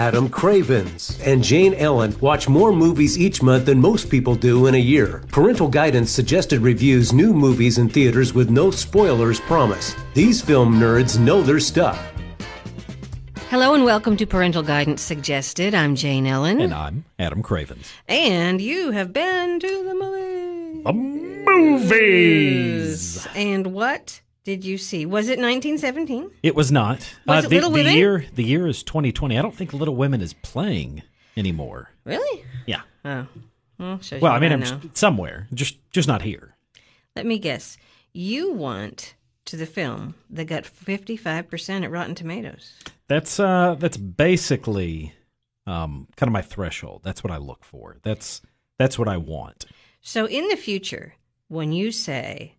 Adam Cravens. And Jane Ellen watch more movies each month than most people do in a year. Parental Guidance suggested reviews new movies in theaters with no spoilers promise. These film nerds know their stuff. Hello and welcome to Parental Guidance Suggested. I'm Jane Ellen. And I'm Adam Cravens. And you have been to the movies. The movies. And what did you see? Was it 1917? It was not. Was it the, Little the Women? year the year is 2020. I don't think Little Women is playing anymore. Really? Yeah. Oh. Well, Well, I mean, I'm know. just somewhere, just just not here. Let me guess. You want to the film that got 55% at Rotten Tomatoes. That's uh that's basically um kind of my threshold. That's what I look for. That's that's what I want. So in the future, when you say,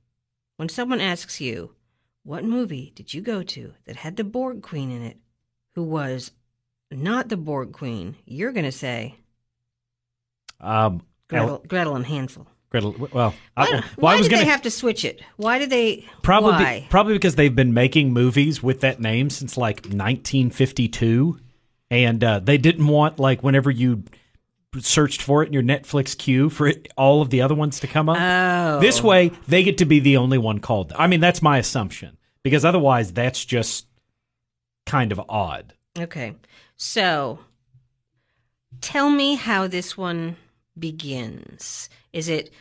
when someone asks you, what movie did you go to that had the Borg Queen in it, who was not the Borg Queen, you're going to say Um Gretel, Gretel and Hansel. Gretel, well, I, Why, well, why I did gonna they have to switch it? Why did they? probably why? probably because they've been making movies with that name since like 1952, and uh, they didn't want like whenever you searched for it in your Netflix queue for it, all of the other ones to come up. Oh. This way, they get to be the only one called. I mean, that's my assumption because otherwise, that's just kind of odd. Okay. So tell me how this one begins. Is it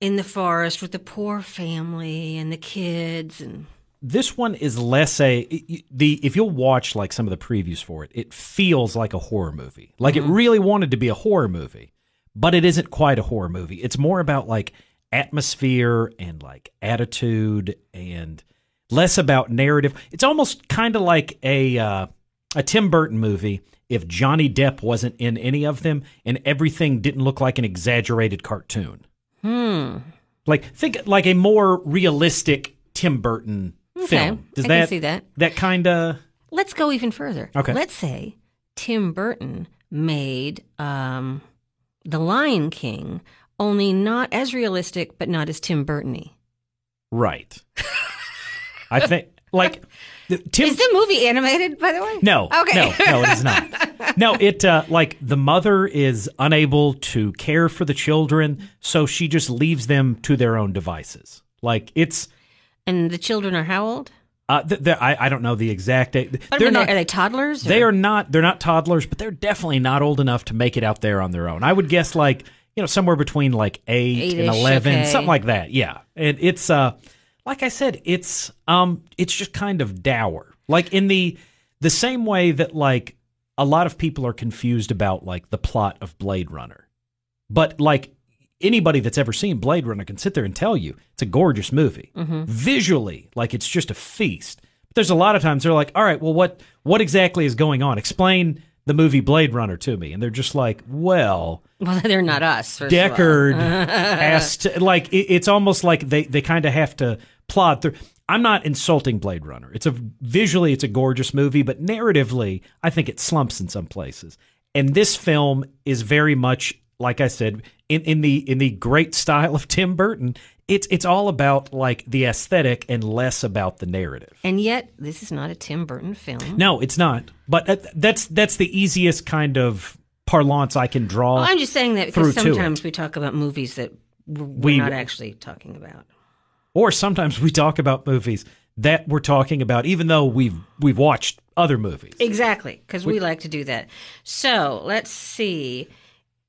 in the forest with the poor family and the kids and This one is less a the if you'll watch like some of the previews for it, it feels like a horror movie. Like it really wanted to be a horror movie, but it isn't quite a horror movie. It's more about like atmosphere and like attitude and less about narrative. It's almost kind of like a uh, a Tim Burton movie if Johnny Depp wasn't in any of them and everything didn't look like an exaggerated cartoon. Hmm. Like think like a more realistic Tim Burton Okay, film. Does I that can see that. that kind of Let's go even further. Okay. Let's say Tim Burton made um, The Lion King, only not as realistic, but not as Tim Burton-y. right? I think like Tim. Is the movie animated, by the way? no, Okay. no, no, it is not. No, it uh, like the mother is unable to care for the children, so she just leaves them to their own devices. Like it's. And the children are how old? Uh, th- th- I, I don't know the exact. But They're mean, not. are they toddlers? They are not. They're not toddlers, but they're definitely not old enough to make it out there on their own. I would guess like you know somewhere between like eight and Eight-ish, eleven, okay. something like that. Yeah, and it's uh, like I said, it's um, it's just kind of dour, like in the the same way that like a lot of people are confused about like the plot of Blade Runner, but like anybody that's ever seen Blade Runner can sit there and tell you it's a gorgeous movie mm-hmm. visually, like it's just a feast. But there's a lot of times they're like, all right, well, what what exactly is going on? Explain the movie Blade Runner to me, and they're just like, well, Well, they're not us. first of all. Deckard has to like it, it's almost like they they kind of have to plod through. I'm not insulting Blade Runner. It's a visually it's a gorgeous movie, but narratively, I think it slumps in some places. And this film is very much like I said in, in the in the great style of Tim Burton. It's it's all about like the aesthetic and less about the narrative. And yet, this is not a Tim Burton film. No, it's not. But uh, that's that's the easiest kind of parlance I can draw. Well, I'm just saying that because sometimes we talk about movies that we're We- not actually talking about. or sometimes we talk about movies that we're talking about even though we've we've watched other movies Exactly, because we like to do that. So let's see.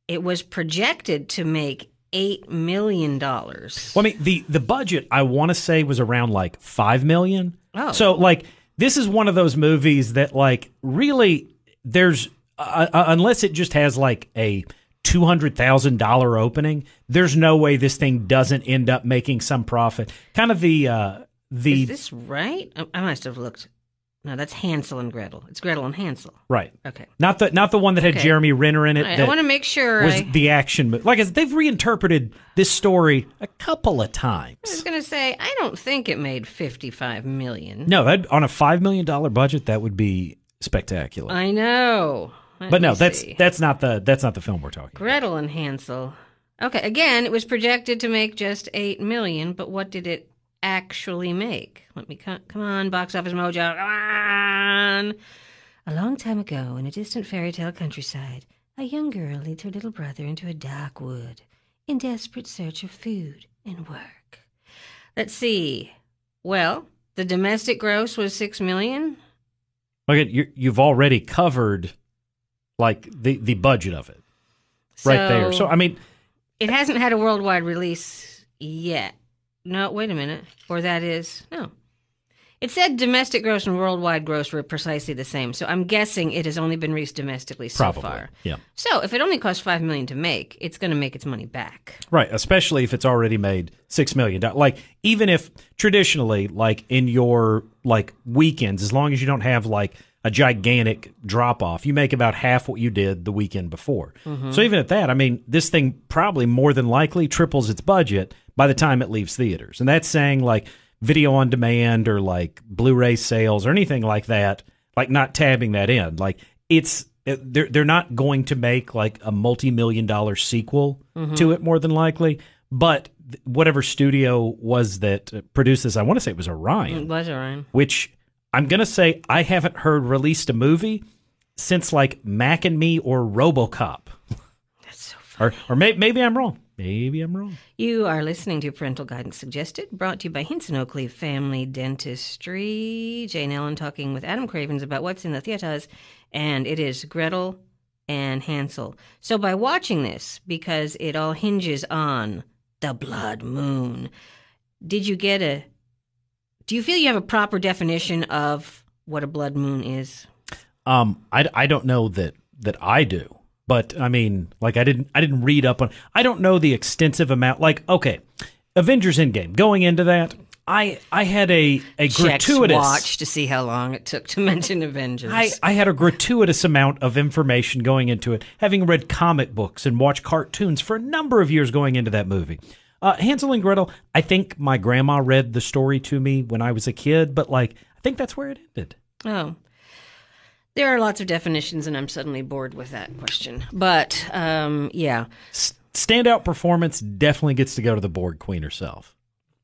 It was projected to make eight million dollars. well i mean the the budget i want to say was around like 5 million Oh. so like this is one of those movies that like really there's uh, uh, unless it just has like a $200,000 opening there's no way this thing doesn't end up making some profit kind of the uh the Is this right? I must have looked. No, that's Hansel and Gretel. It's Gretel and Hansel. right Okay. not the not the one that had Okay. Jeremy Renner in it right, I want to make sure. was I, the action movie. Like I said, they've reinterpreted this story a couple of times. I was going to say I don't think it made fifty-five million. No, that on a five million dollar budget, that would be spectacular. I know. Let but no, that's see. that's not the that's not the film we're talking. about. Gretel and Hansel. Okay, again, it was projected to make just eight million, but what did it actually make? Let me co- come on, box office mojo, come on. A long time ago, in a distant fairy tale countryside, a young girl leads her little brother into a dark wood in desperate search of food and work. Let's see. Well, the domestic gross was six million. Okay, you. You've already covered like the the budget of it right there. So I mean, it hasn't had a worldwide release yet. No, wait a minute. Or that is no. It said domestic gross and worldwide gross were precisely the same, so I'm guessing it has only been released domestically so Probably, far. yeah. So if it only costs five million to make, it's going to make its money back. right, especially if it's already made six million dollars. Like even if traditionally, like in your like weekends, as long as you don't have like a gigantic drop off, you make about half what you did the weekend before. So even at that, I mean, this thing probably more than likely triples its budget by the time it leaves theaters, and that's saying like video on demand or like Blu-ray sales or anything like that. Like not tabbing that in, like it's they're they're not going to make like a multi-million dollar sequel mm-hmm. to it more than likely but th- whatever studio was that produced this i want to say it was orion It was Orion. which i'm going to say i haven't heard released a movie since like mac and me or robocop That's so funny. or or may, maybe i'm wrong maybe i'm wrong You are listening to Parental Guidance Suggested, brought to you by Hinson Oakley Family Dentistry. Jane Ellen talking with Adam Cravens about what's in the theaters, and it is Gretel and Hansel. So by watching this, because it all hinges on the blood moon, did you get a? Do you feel you have a proper definition of what a blood moon is? Um, I, I don't know that that I do, but I mean, like I didn't I didn't read up on. I don't know the extensive amount. Like, okay, Avengers Endgame. Going into that, I I had a a Checks gratuitous. watch to see how long it took to mention Avengers. I, I had a gratuitous amount of information going into it, having read comic books and watched cartoons for a number of years going into that movie. Uh, Hansel and Gretel, I think my grandma read the story to me when I was a kid, but like, I think that's where it ended. Oh. There are lots of definitions, and I'm suddenly bored with that question. But um, yeah, S- standout performance definitely gets to go to the Borg Queen herself.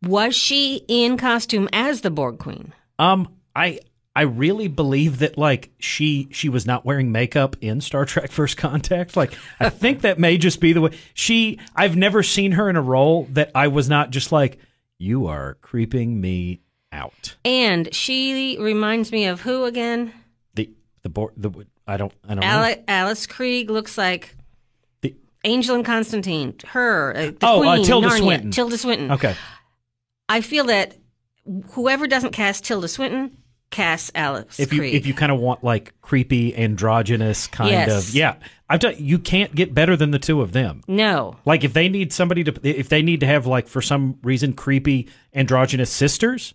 was she in costume as the Borg Queen? Um, I I really believe that like she she was not wearing makeup in Star Trek First Contact. Like I think that may just be the way she. I've never seen her in a role that I was not just like you are creeping me out. And she reminds me of who again? The the board the I don't I don't know. Alice Krige looks like The- Angel and Constantine. Her, uh, the Oh, uh, Queen, Tilda Narnia, Swinton. Tilda Swinton. Okay, I feel that whoever doesn't cast Tilda Swinton casts Alex. if you Krige. if you kind of want like creepy androgynous kind Yes. of yeah, I've done, you can't get better than the two of them. no, Like if they need somebody to if they need to have like for some reason creepy androgynous sisters.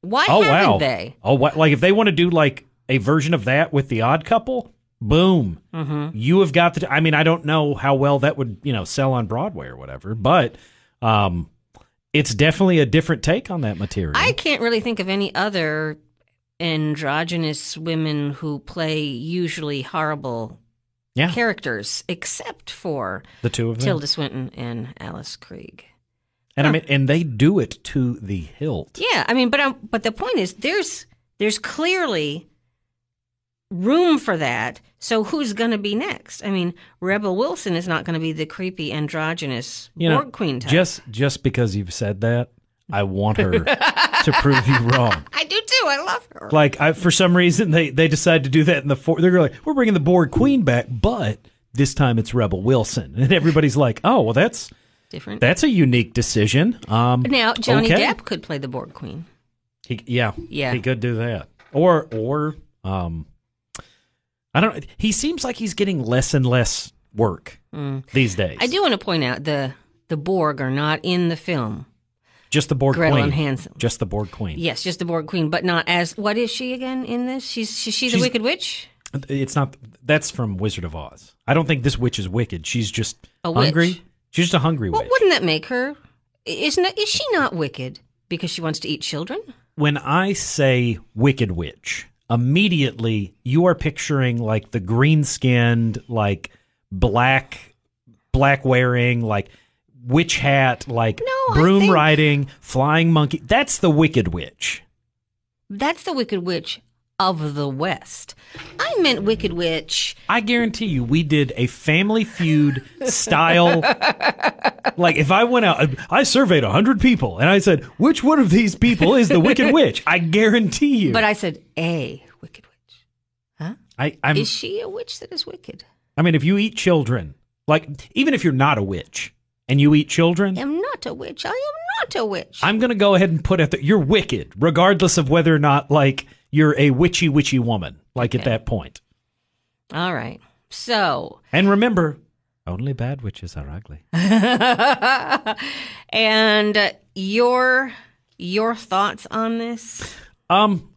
why Oh haven't wow! they? Oh, what? Like if they want to do like a version of that with the Odd Couple, boom! Mm-hmm. You have got the. I mean, I don't know how well that would you know sell on Broadway or whatever, but um, it's definitely a different take on that material. I can't really think of any other androgynous women who play usually horrible yeah, characters, except for the two of them, Tilda Swinton and Alice Krige. and I mean, and they do it to the hilt. Yeah, I mean, but um, but the point is, there's there's clearly room for that. So who's going to be next? I mean, Rebel Wilson is not going to be the creepy androgynous You know, Borg Queen type. just just because you've said that, I want her to prove you wrong. I do too. I love her. Like I, for some reason they they decide to do that in the four. They're like, we're bringing the Borg Queen back, but this time it's Rebel Wilson, and everybody's like, oh well, that's Different. that's a unique decision. Um, now Johnny okay. Depp could play the Borg Queen. he, yeah, Yeah. he could do that, or or um, I don't. He seems like he's getting less and less work these days. Mm. I do want to point out the the Borg are not in the film. Just the Borg Gretel Queen, and Hansel. just the Borg Queen. Yes, just the Borg Queen, but not as what is she again in this? She's she's, she the Wicked Witch. It's not. That's from Wizard of Oz. I don't think this witch is wicked. She's just A witch. hungry. She's just a hungry Well, witch. wouldn't that make her? Isn't that, is she not wicked because she wants to eat children? when I say Wicked Witch, immediately you are picturing like the green skinned, like black, black wearing, like witch hat, like No, broom think- riding, flying monkey. That's the Wicked Witch. That's the Wicked Witch of the West. I meant Wicked Witch. I guarantee you, we did a Family Feud style. like, if I went out, I surveyed hundred people, and I said, "Which one of these people is the Wicked Witch?" I guarantee you. But I said a Wicked Witch. Huh? I, I'm, Is she a witch that is wicked? I mean, if you eat children, like even if you're not a witch and you eat children, I am not a witch. I am not a witch. I'm gonna go ahead and put it that you're wicked, regardless of whether or not like you're a witchy witchy woman. Like at that point. All right. So, And remember, only bad witches are ugly. and uh, your your thoughts on this? Um,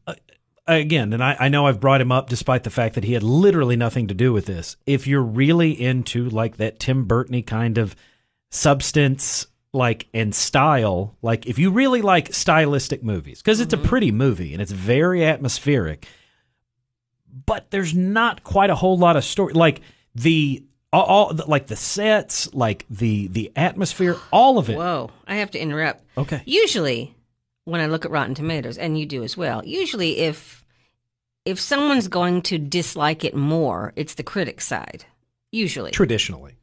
again, and I, I know I've brought him up despite the fact that he had literally nothing to do with this. If you're really into like that Tim Burton kind of substance, like and style, like if you really like stylistic movies, because it's a mm-hmm. pretty movie and it's very atmospheric, but there's not quite a whole lot of story. Like the all, all like the sets, like the the atmosphere, all of it. Whoa, I have to interrupt. Okay. Usually, when I look at Rotten Tomatoes, and you do as well, usually if if someone's going to dislike it more, it's the critic side. Usually. Traditionally.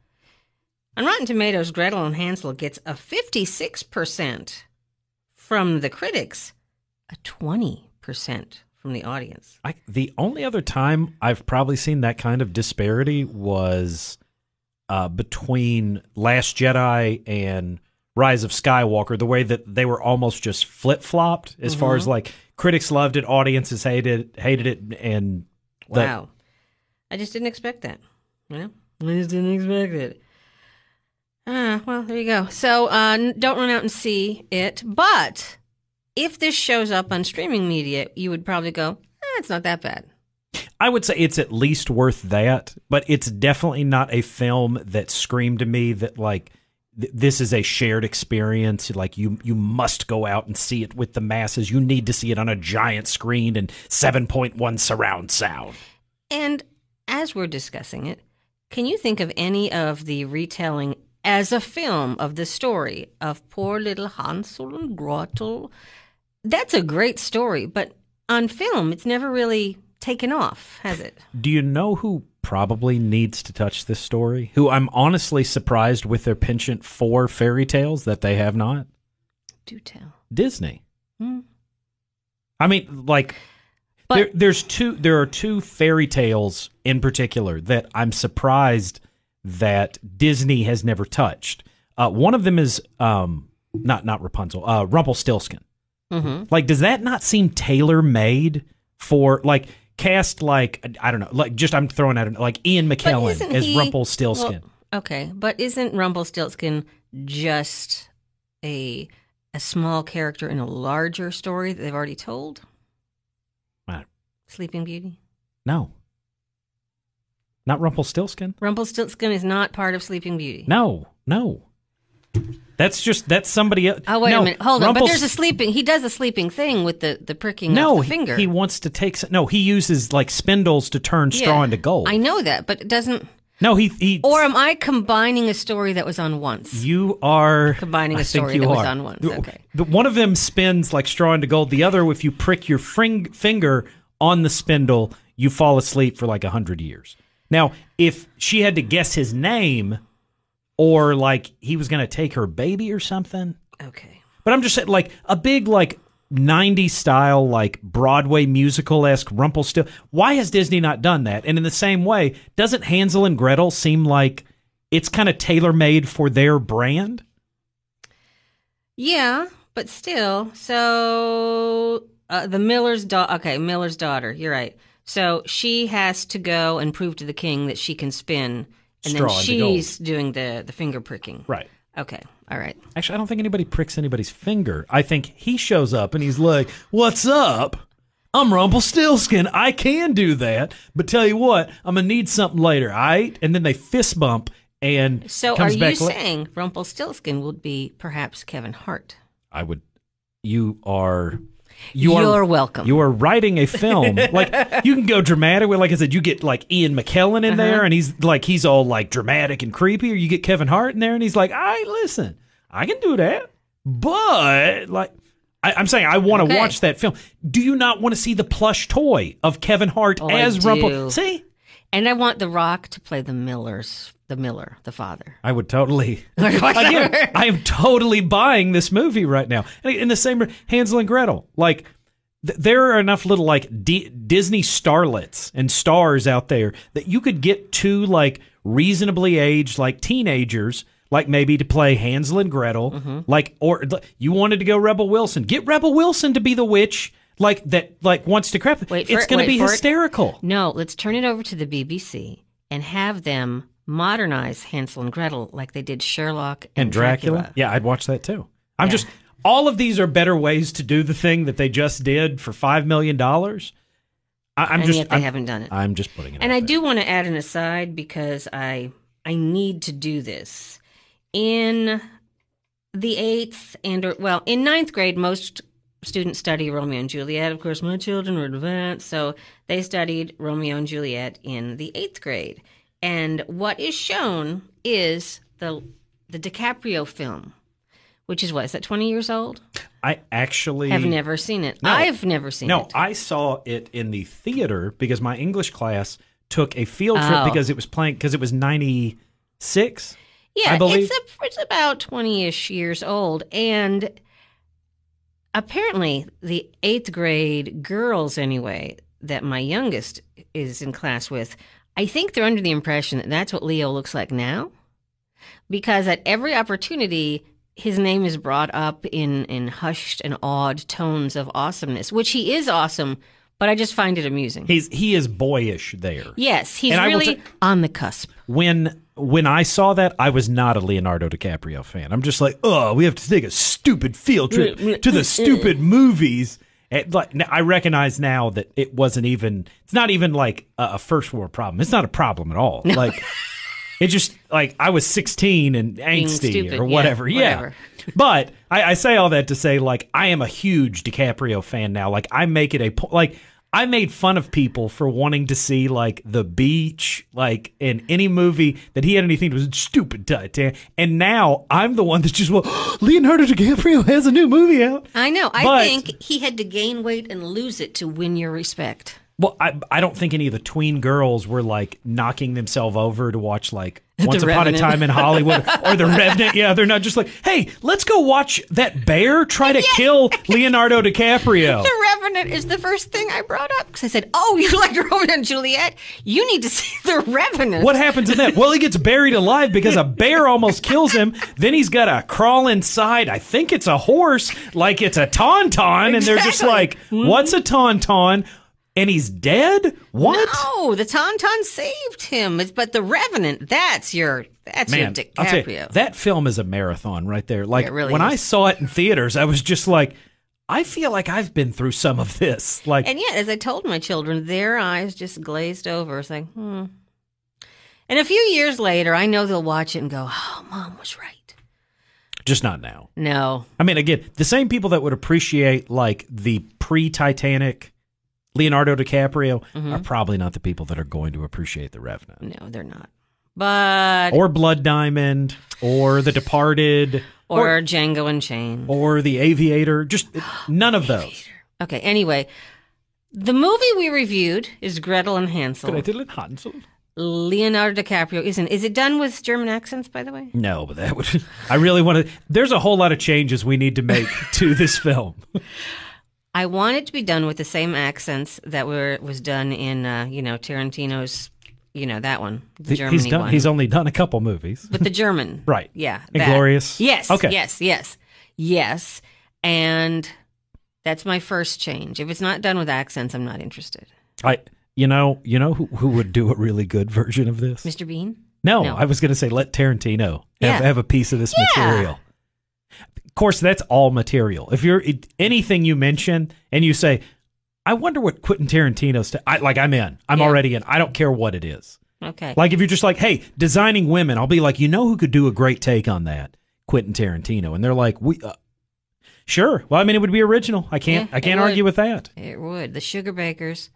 On Rotten Tomatoes, Gretel and Hansel gets a 56% from the critics, a 20% from the audience. I, the only other time I've probably seen that kind of disparity was uh, between Last Jedi and Rise of Skywalker. The way that they were almost just flip flopped as far as like critics loved it, audiences hated hated it, and the- Wow. I just didn't expect that. Know? I just didn't expect it. Ah, well, there you go. So uh, don't run out and see it. But if this shows up on streaming media, you would probably go, eh, it's not that bad. I would say it's at least worth that, but it's definitely not a film that screamed to me that like th- this is a shared experience. Like you, you must go out and see it with the masses. You need to see it on a giant screen and seven point one surround sound. And as we're discussing it, can you think of any of the retelling as a film of the story of poor little Hansel and Gretel? That's a great story, but on film, it's never really taken off, has it? Do you know who probably needs to touch this story? Who I'm honestly surprised with their penchant for fairy tales that they have not? Do tell. Disney. Hmm. I mean, like But- there, there's two. There are two fairy tales in particular that I'm surprised that Disney has never touched. Uh, one of them is um, not not Rapunzel, uh, Rumpelstiltskin. Mm-hmm. Like, does that not seem tailor made for like cast like I don't know, like just I'm throwing out like Ian McKellen as he- Rumpelstiltskin. Well, okay, but isn't Rumpelstiltskin just a a small character in a larger story that they've already told? Sleeping Beauty. no, not Rumpelstiltskin. Rumpelstiltskin is not part of Sleeping Beauty. No, no. That's just that's somebody else. Oh wait no, a minute, hold on. But there's a sleeping. He does a sleeping thing with the the pricking no. of the he- finger. He, wants to take. No, he uses like spindles to turn straw into gold. I know that, but it doesn't. no, he he. Or am I combining a story that was on once? you are Combining a I story that was on once, okay. The, one of them spins like straw into gold. The other, if you prick your fring, finger on the spindle, you fall asleep for like a hundred years. Now, if she had to guess his name, or like he was going to take her baby or something, Okay. But I'm just saying, like a big like '90s style, like Broadway musical esque Rumpelstiltskin. Why has Disney not done that? And in the same way, doesn't Hansel and Gretel seem like it's kind of tailor made for their brand? Yeah, but still. So uh, the Miller's daughter. Okay, Miller's daughter. You're right. So she has to go and prove to the king that she can spin, and Straw then into she's doing the the finger pricking. Right. Okay. All right. Actually, I don't think anybody pricks anybody's finger. I think he shows up and he's like, "What's up? I'm Rumpelstiltskin. I can do that, but tell you what, I'm gonna need something later, all right?" And then they fist bump and So are you la- saying Rumpelstiltskin would be perhaps Kevin Hart? I would. You are. You You're are welcome. You are writing a film. like you can go dramatic. With, like I said, you get like Ian McKellen in Uh-huh. there, and he's like he's all like dramatic and creepy. Or you get Kevin Hart in there, and he's like, "I listen, I can do that." But like, I, I'm saying I want to Okay. watch that film. Do you not want to see the plush toy of Kevin Hart Oh, as do. Rumple? See, And I want The Rock to play the Millers, the Miller, the father. I would totally. Again, I am totally buying this movie right now. And In the same Hansel and Gretel, like th- there are enough little like D- Disney starlets and stars out there that you could get two like reasonably aged like teenagers. Like maybe to play Hansel and Gretel, Mm-hmm. like or you wanted to go Rebel Wilson, get Rebel Wilson to be the witch, like that, like wants to crap. Wait it's it, going to be for it. hysterical. No, let's turn it over to the BBC and have them modernize Hansel and Gretel like they did Sherlock and, and Dracula. Yeah, I'd watch that too. I'm just all of these are better ways to do the thing that they just did for five million dollars. I'm and just yet they I'm, haven't done it. I'm just putting it. And I there. do want to add an aside because I I need to do this. In the eighth and or well, in ninth grade, most students study Romeo and Juliet. Of course, my children were advanced, so they studied Romeo and Juliet in the eighth grade. And what is shown is the the DiCaprio film, which is what is that twenty years old? I actually Have never seen it. No. I've never seen No, it. No, I saw it in the theater because my English class took a field trip Oh. because it was playing because it was 96. Yeah, I believe- it's a, it's about twenty ish years old, and apparently the eighth grade girls, anyway, that my youngest is in class with, I think they're under the impression that that's what Leo looks like now, because at every opportunity. His name is brought up in, in hushed and awed tones of awesomeness, which he is awesome, but I just find it amusing. He's he is boyish there. yes, he's And really ta- on the cusp. when when I saw that, I was not a Leonardo DiCaprio fan. I'm just like, oh, we have to take a stupid field trip mm, mm, to the mm, stupid movies. And, like, I recognize now that it wasn't even. It's not even like a, a first world problem. It's not a problem at all. Like, it just like I was 16 and angsty stupid, or yeah, whatever. Yeah. But I, I say all that to say, like, I am a huge DiCaprio fan now. Like, I make it a like. I made fun of people for wanting to see like the beach, like in any movie that he had anything to do with stupid Titanic. And now I'm the one that's just well, Leonardo DiCaprio has a new movie out. I know. I But- think he had to gain weight and lose it to win your respect. Well, I I don't think any of the tween girls were like knocking themselves over to watch like Once Upon Revenant. a Time in Hollywood or The Revenant. Yeah, they're not just like, hey, let's go watch that bear try to kill Leonardo DiCaprio. The Revenant is the first thing I brought up because I said, "Oh, you like Romeo and Juliet? You need to see The Revenant." What happens in that? Well, he gets buried alive because a bear almost kills him. Then he's got to crawl inside. I think it's a horse, like it's a tauntaun, and they're just like, Exactly. "What's a tauntaun?" And he's dead. What? No, the Tauntaun saved him. It's, but The Revenant, that's your that's Man, your tell you, DiCaprio. that film is a marathon right there. Like really when I saw it in theaters, I was just like, I feel like I've been through some of this. Like, and yet, as I told my children, their eyes just glazed over. saying, hmm. And a few years later, I know they'll watch it and go, "Oh, mom was right." just not now. No, I mean, again, the same people that would appreciate like the pre-Titanic Leonardo DiCaprio Mm-hmm. are probably not the people that are going to appreciate The Revenant. no, they're not. But or Blood Diamond, or The Departed, or, Django Unchained. or The Aviator. Just none of those. Okay. Anyway, the movie we reviewed is Gretel and Hansel. Gretel and Hansel. Leonardo DiCaprio isn't. Is it done with German accents, by the way? No, but that would. I really want to. There's a whole lot of changes we need to make to this film. I want it to be done with the same accents that were was done in, uh, you know, Tarantino's, you know, that one, the Germany he's done. one. He's only done a couple movies. but the German, Right. Yeah. Inglorious? Yes. Okay. Yes. Yes. Yes. And that's my first change. If it's not done with accents, I'm not interested. I. You know. You know who who would do a really good version of this? Mr. Bean. No, No. I was going to say let Tarantino have, have a piece of this Yeah. material. Of course, that's all material. If you're it, anything you mention and you say, "I wonder what Quentin Tarantino's," I, like I'm in. I'm Yeah. already in. I don't care what it is. Okay. Like if you're just like, "Hey, designing women," I'll be like, "You know who could do a great take on that? Quentin Tarantino." And they're like, "We." Uh, Sure. Well, I mean, it would be original. I can't. Yeah, I can't argue with that. It would. The sugar bakers.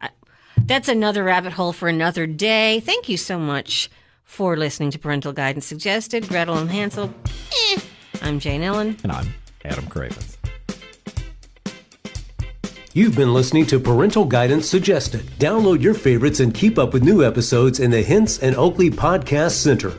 I, that's another rabbit hole for another day. Thank you so much for listening to Parental Guidance Suggested. Gretel and Hansel. Eh. I'm Jane Ellen. And I'm Adam Cravens. You've been listening to Parental Guidance Suggested. Download your favorites and keep up with new episodes in the Hints and Oakley Podcast Center.